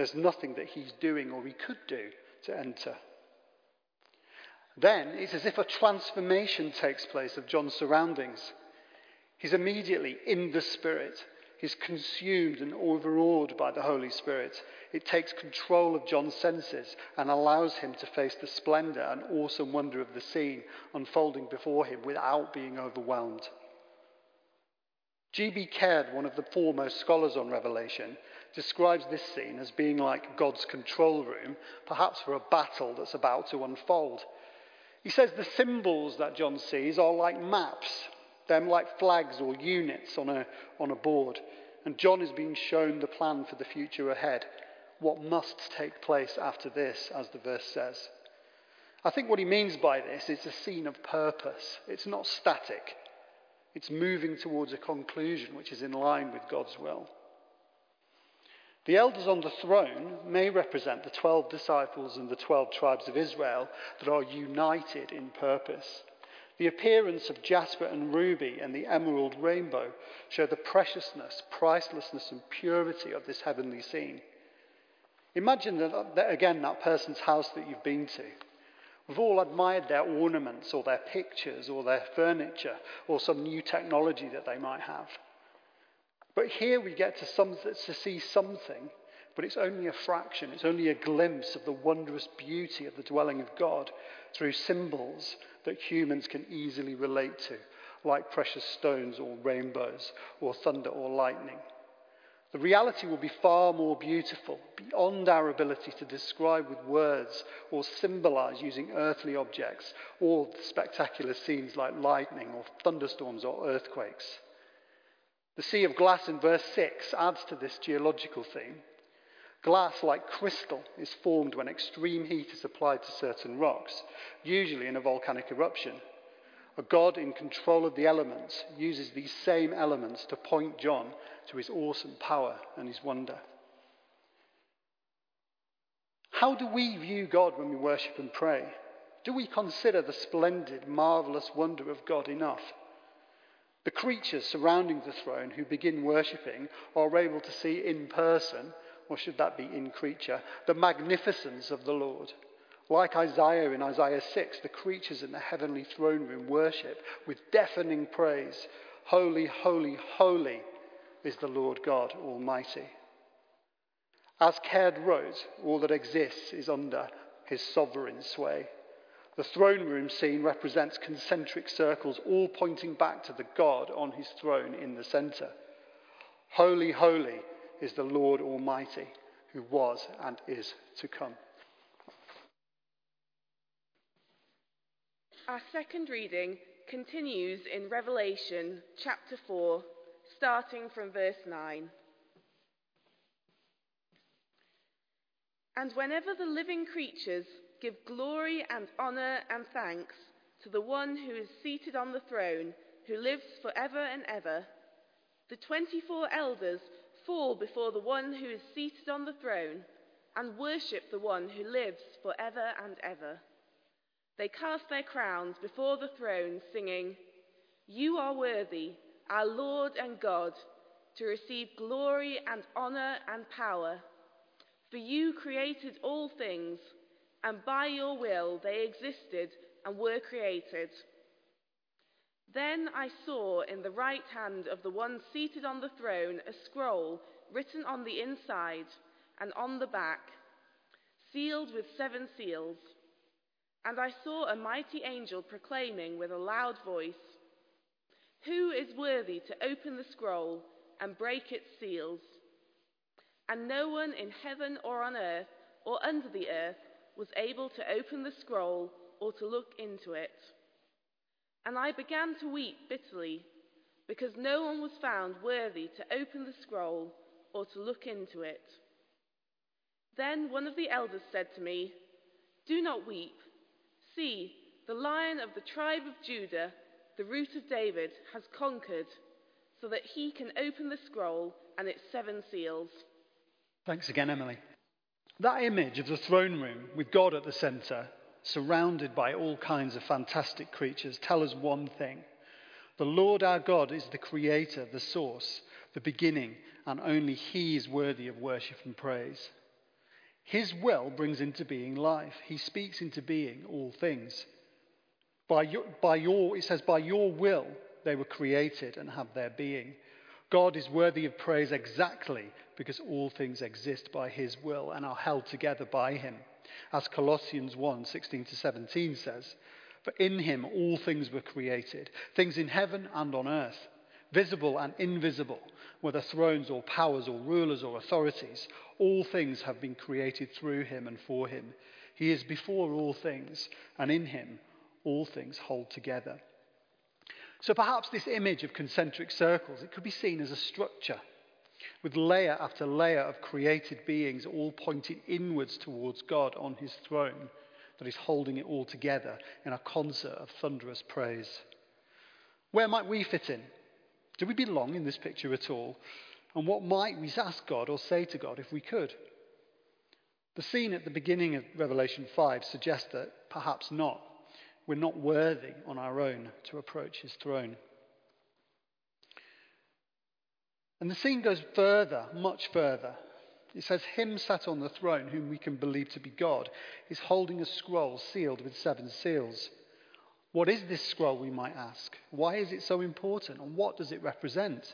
There's nothing that he's doing or he could do to enter. Then it's as if a transformation takes place of John's surroundings. He's immediately in the Spirit. He's consumed and overawed by the Holy Spirit. It takes control of John's senses and allows him to face the splendor and awesome wonder of the scene unfolding before him without being overwhelmed. G.B. Caird, one of the foremost scholars on Revelation, describes this scene as being like God's control room, perhaps for a battle that's about to unfold. He says the symbols that John sees are like maps, them like flags or units on a, on a board. And John is being shown the plan for the future ahead, what must take place after this, as the verse says. I think what he means by this is a scene of purpose. It's not static, it's moving towards a conclusion which is in line with God's will. The elders on the throne may represent the 12 disciples and the 12 tribes of Israel that are united in purpose. The appearance of jasper and ruby and the emerald rainbow show the preciousness, pricelessness, and purity of this heavenly scene. Imagine that, that, again that person's house that you've been to. We've all admired their ornaments or their pictures or their furniture or some new technology that they might have. But here we get to, some, to see something, but it's only a fraction, it's only a glimpse of the wondrous beauty of the dwelling of God through symbols that humans can easily relate to, like precious stones or rainbows or thunder or lightning. The reality will be far more beautiful, beyond our ability to describe with words or symbolize using earthly objects or spectacular scenes like lightning or thunderstorms or earthquakes. The sea of glass in verse 6 adds to this geological theme. Glass, like crystal, is formed when extreme heat is applied to certain rocks, usually in a volcanic eruption. A God in control of the elements uses these same elements to point John to his awesome power and his wonder. How do we view God when we worship and pray? Do we consider the splendid, marvelous wonder of God enough? The creatures surrounding the throne who begin worshipping are able to see in person, or should that be in creature, the magnificence of the Lord. Like Isaiah in Isaiah 6, the creatures in the heavenly throne room worship with deafening praise Holy, holy, holy is the Lord God Almighty. As Caird wrote, all that exists is under his sovereign sway. The throne room scene represents concentric circles, all pointing back to the God on his throne in the centre. Holy, holy is the Lord Almighty, who was and is to come. Our second reading continues in Revelation chapter 4, starting from verse 9. And whenever the living creatures give glory and honour and thanks to the one who is seated on the throne, who lives for ever and ever. The 24 elders fall before the one who is seated on the throne and worship the one who lives for ever and ever. They cast their crowns before the throne, singing, You are worthy, our Lord and God, to receive glory and honour and power. For you created all things and by your will they existed and were created. Then I saw in the right hand of the one seated on the throne a scroll written on the inside and on the back, sealed with seven seals. And I saw a mighty angel proclaiming with a loud voice, Who is worthy to open the scroll and break its seals? And no one in heaven or on earth or under the earth was able to open the scroll or to look into it. And I began to weep bitterly, because no one was found worthy to open the scroll or to look into it. Then one of the elders said to me, Do not weep. See, the lion of the tribe of Judah, the root of David, has conquered, so that he can open the scroll and its seven seals. Thanks again, Emily. That image of the throne room with God at the center, surrounded by all kinds of fantastic creatures, tell us one thing. The Lord our God is the creator, the source, the beginning, and only He is worthy of worship and praise. His will brings into being life. He speaks into being all things. By your, by your, it says, by your will they were created and have their being. God is worthy of praise exactly because all things exist by his will and are held together by him. As Colossians 1 16 to 17 says, For in him all things were created, things in heaven and on earth, visible and invisible, whether thrones or powers or rulers or authorities. All things have been created through him and for him. He is before all things, and in him all things hold together. So perhaps this image of concentric circles, it could be seen as a structure with layer after layer of created beings all pointing inwards towards God on his throne that is holding it all together in a concert of thunderous praise. Where might we fit in? Do we belong in this picture at all? And what might we ask God or say to God if we could? The scene at the beginning of Revelation 5 suggests that perhaps not. We're not worthy on our own to approach his throne. And the scene goes further, much further. It says, Him sat on the throne, whom we can believe to be God, is holding a scroll sealed with seven seals. What is this scroll, we might ask? Why is it so important? And what does it represent?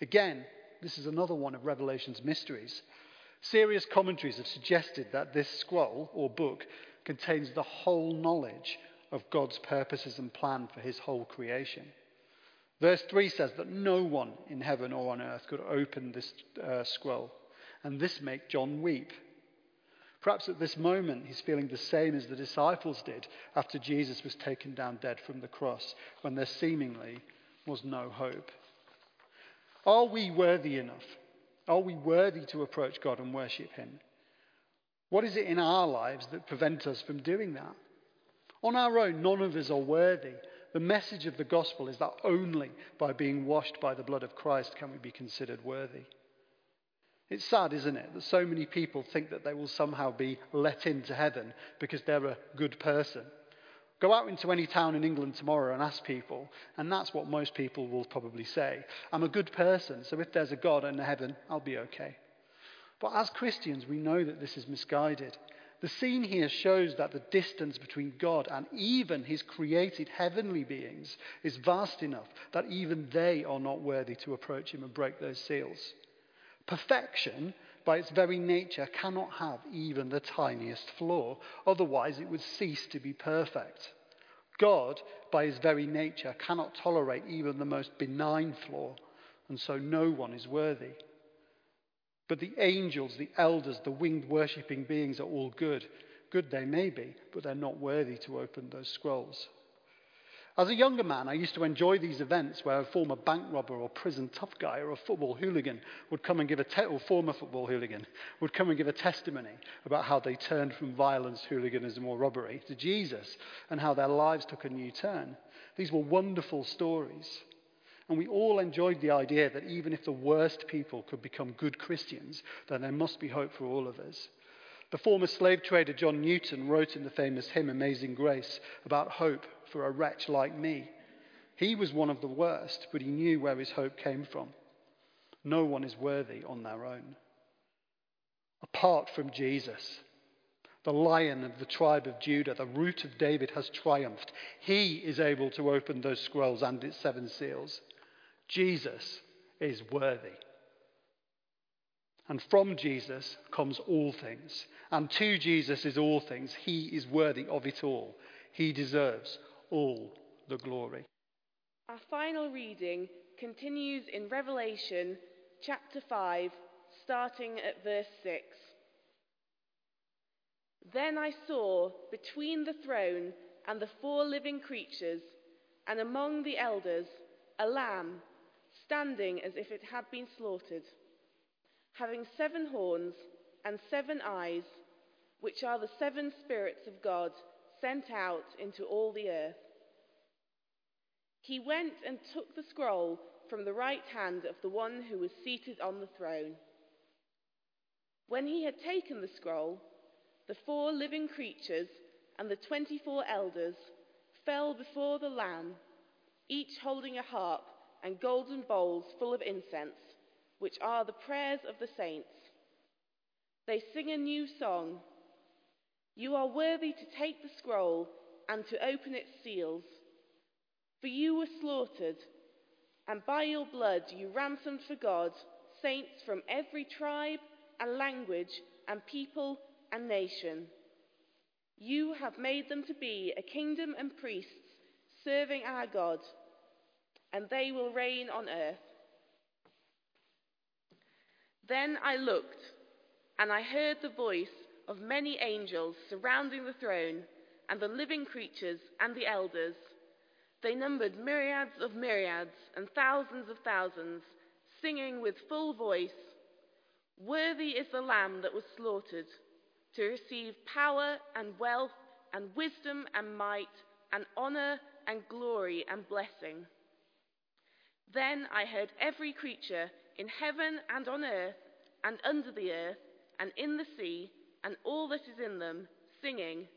Again, this is another one of Revelation's mysteries. Serious commentaries have suggested that this scroll or book contains the whole knowledge of God's purposes and plan for his whole creation. Verse 3 says that no one in heaven or on earth could open this uh, scroll, and this made John weep. Perhaps at this moment he's feeling the same as the disciples did after Jesus was taken down dead from the cross, when there seemingly was no hope. Are we worthy enough? Are we worthy to approach God and worship Him? What is it in our lives that prevents us from doing that? On our own, none of us are worthy. The message of the gospel is that only by being washed by the blood of Christ can we be considered worthy. It's sad, isn't it, that so many people think that they will somehow be let into heaven because they're a good person. Go out into any town in England tomorrow and ask people, and that's what most people will probably say. I'm a good person, so if there's a God in heaven, I'll be okay. But as Christians, we know that this is misguided. The scene here shows that the distance between God and even his created heavenly beings is vast enough that even they are not worthy to approach him and break those seals. Perfection, by its very nature, cannot have even the tiniest flaw, otherwise, it would cease to be perfect. God, by his very nature, cannot tolerate even the most benign flaw, and so no one is worthy. But the angels, the elders, the winged worshipping beings are all good. Good they may be, but they're not worthy to open those scrolls. As a younger man, I used to enjoy these events where a former bank robber or prison tough guy or a football hooligan would come and give a te- or former football hooligan would come and give a testimony about how they turned from violence, hooliganism, or robbery to Jesus and how their lives took a new turn. These were wonderful stories. And we all enjoyed the idea that even if the worst people could become good Christians, then there must be hope for all of us. The former slave trader John Newton wrote in the famous hymn Amazing Grace about hope for a wretch like me. He was one of the worst, but he knew where his hope came from. No one is worthy on their own. Apart from Jesus, the lion of the tribe of Judah, the root of David, has triumphed. He is able to open those scrolls and its seven seals. Jesus is worthy. And from Jesus comes all things. And to Jesus is all things. He is worthy of it all. He deserves all the glory. Our final reading continues in Revelation chapter 5, starting at verse 6. Then I saw between the throne and the four living creatures, and among the elders, a lamb standing as if it had been slaughtered, having seven horns and seven eyes, which are the seven spirits of God sent out into all the earth. He went and took the scroll from the right hand of the one who was seated on the throne. When he had taken the scroll, the four living creatures and the twenty four elders fell before the Lamb, each holding a harp and golden bowls full of incense, which are the prayers of the saints. They sing a new song. You are worthy to take the scroll and to open its seals. For you were slaughtered, and by your blood you ransomed for God saints from every tribe and language and people and nation. You have made them to be a kingdom and priests serving our God, and they will reign on earth. Then I looked, and I heard the voice of many angels surrounding the throne, and the living creatures and the elders. They numbered myriads of myriads and thousands of thousands, singing with full voice Worthy is the Lamb that was slaughtered to receive power and wealth and wisdom and might and honour and glory and blessing. Then I heard every creature in heaven and on earth and under the earth and in the sea and all that is in them, singing,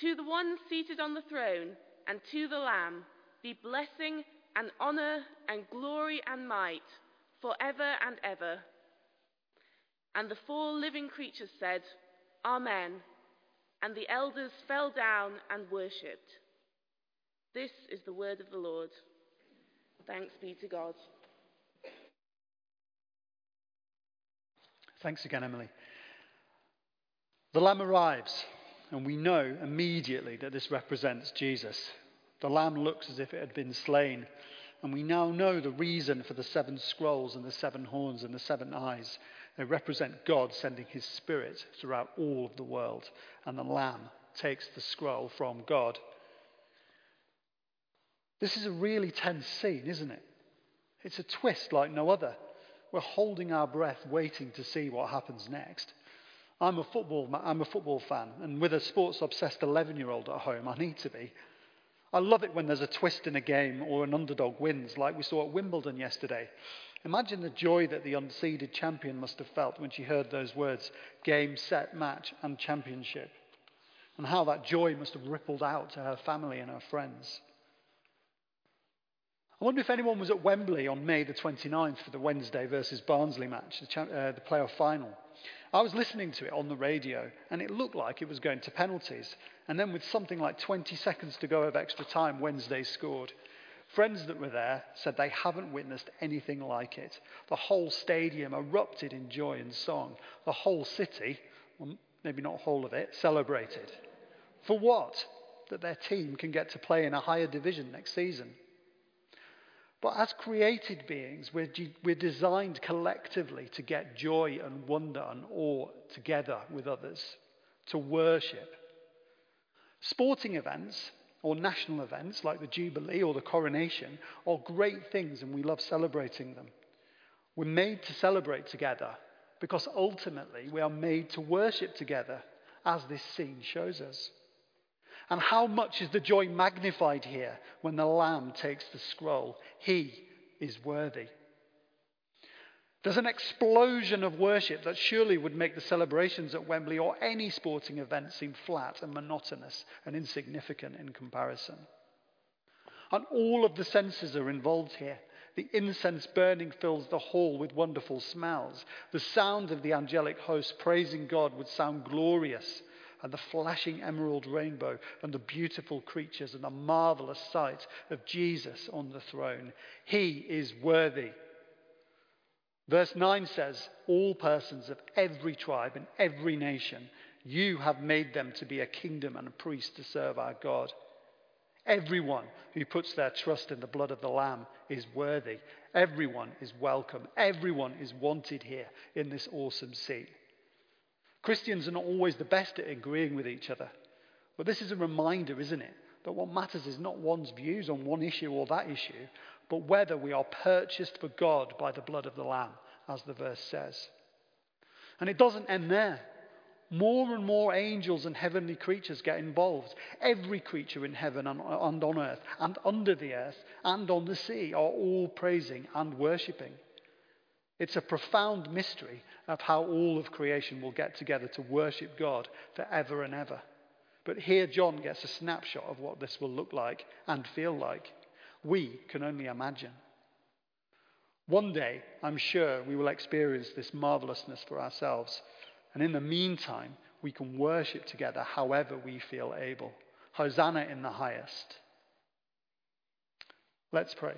To the one seated on the throne and to the Lamb be blessing and honour and glory and might for ever and ever. And the four living creatures said, Amen. And the elders fell down and worshipped. This is the word of the Lord. Thanks be to God. Thanks again, Emily. The Lamb arrives, and we know immediately that this represents Jesus. The Lamb looks as if it had been slain, and we now know the reason for the seven scrolls and the seven horns and the seven eyes. They represent God sending his Spirit throughout all of the world, and the Lamb takes the scroll from God. This is a really tense scene, isn't it? It's a twist like no other. We're holding our breath, waiting to see what happens next. I'm a football, I'm a football fan, and with a sports obsessed 11 year old at home, I need to be. I love it when there's a twist in a game or an underdog wins, like we saw at Wimbledon yesterday. Imagine the joy that the unseeded champion must have felt when she heard those words game, set, match, and championship, and how that joy must have rippled out to her family and her friends. I wonder if anyone was at Wembley on May the 29th for the Wednesday versus Barnsley match, the, uh, the playoff final. I was listening to it on the radio, and it looked like it was going to penalties. And then, with something like 20 seconds to go of extra time, Wednesday scored. Friends that were there said they haven't witnessed anything like it. The whole stadium erupted in joy and song. The whole city, well, maybe not whole of it, celebrated. For what? That their team can get to play in a higher division next season. But as created beings, we're, we're designed collectively to get joy and wonder and awe together with others, to worship. Sporting events or national events like the Jubilee or the coronation are great things and we love celebrating them. We're made to celebrate together because ultimately we are made to worship together, as this scene shows us. And how much is the joy magnified here when the Lamb takes the scroll? He is worthy. There's an explosion of worship that surely would make the celebrations at Wembley or any sporting event seem flat and monotonous and insignificant in comparison. And all of the senses are involved here. The incense burning fills the hall with wonderful smells. The sound of the angelic host praising God would sound glorious and the flashing emerald rainbow and the beautiful creatures and the marvelous sight of Jesus on the throne. He is worthy. Verse 9 says, All persons of every tribe and every nation, you have made them to be a kingdom and a priest to serve our God. Everyone who puts their trust in the blood of the Lamb is worthy. Everyone is welcome. Everyone is wanted here in this awesome scene. Christians are not always the best at agreeing with each other. But this is a reminder, isn't it? That what matters is not one's views on one issue or that issue, but whether we are purchased for God by the blood of the Lamb, as the verse says. And it doesn't end there. More and more angels and heavenly creatures get involved. Every creature in heaven and on earth, and under the earth, and on the sea are all praising and worshipping. It's a profound mystery of how all of creation will get together to worship God forever and ever. But here John gets a snapshot of what this will look like and feel like. We can only imagine. One day, I'm sure we will experience this marvelousness for ourselves. And in the meantime, we can worship together however we feel able. Hosanna in the highest. Let's pray.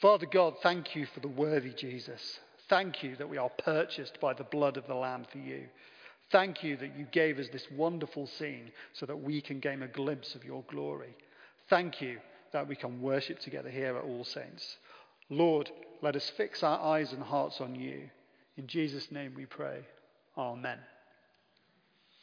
Father God, thank you for the worthy Jesus. Thank you that we are purchased by the blood of the Lamb for you. Thank you that you gave us this wonderful scene so that we can gain a glimpse of your glory. Thank you that we can worship together here at All Saints. Lord, let us fix our eyes and hearts on you. In Jesus' name we pray. Amen.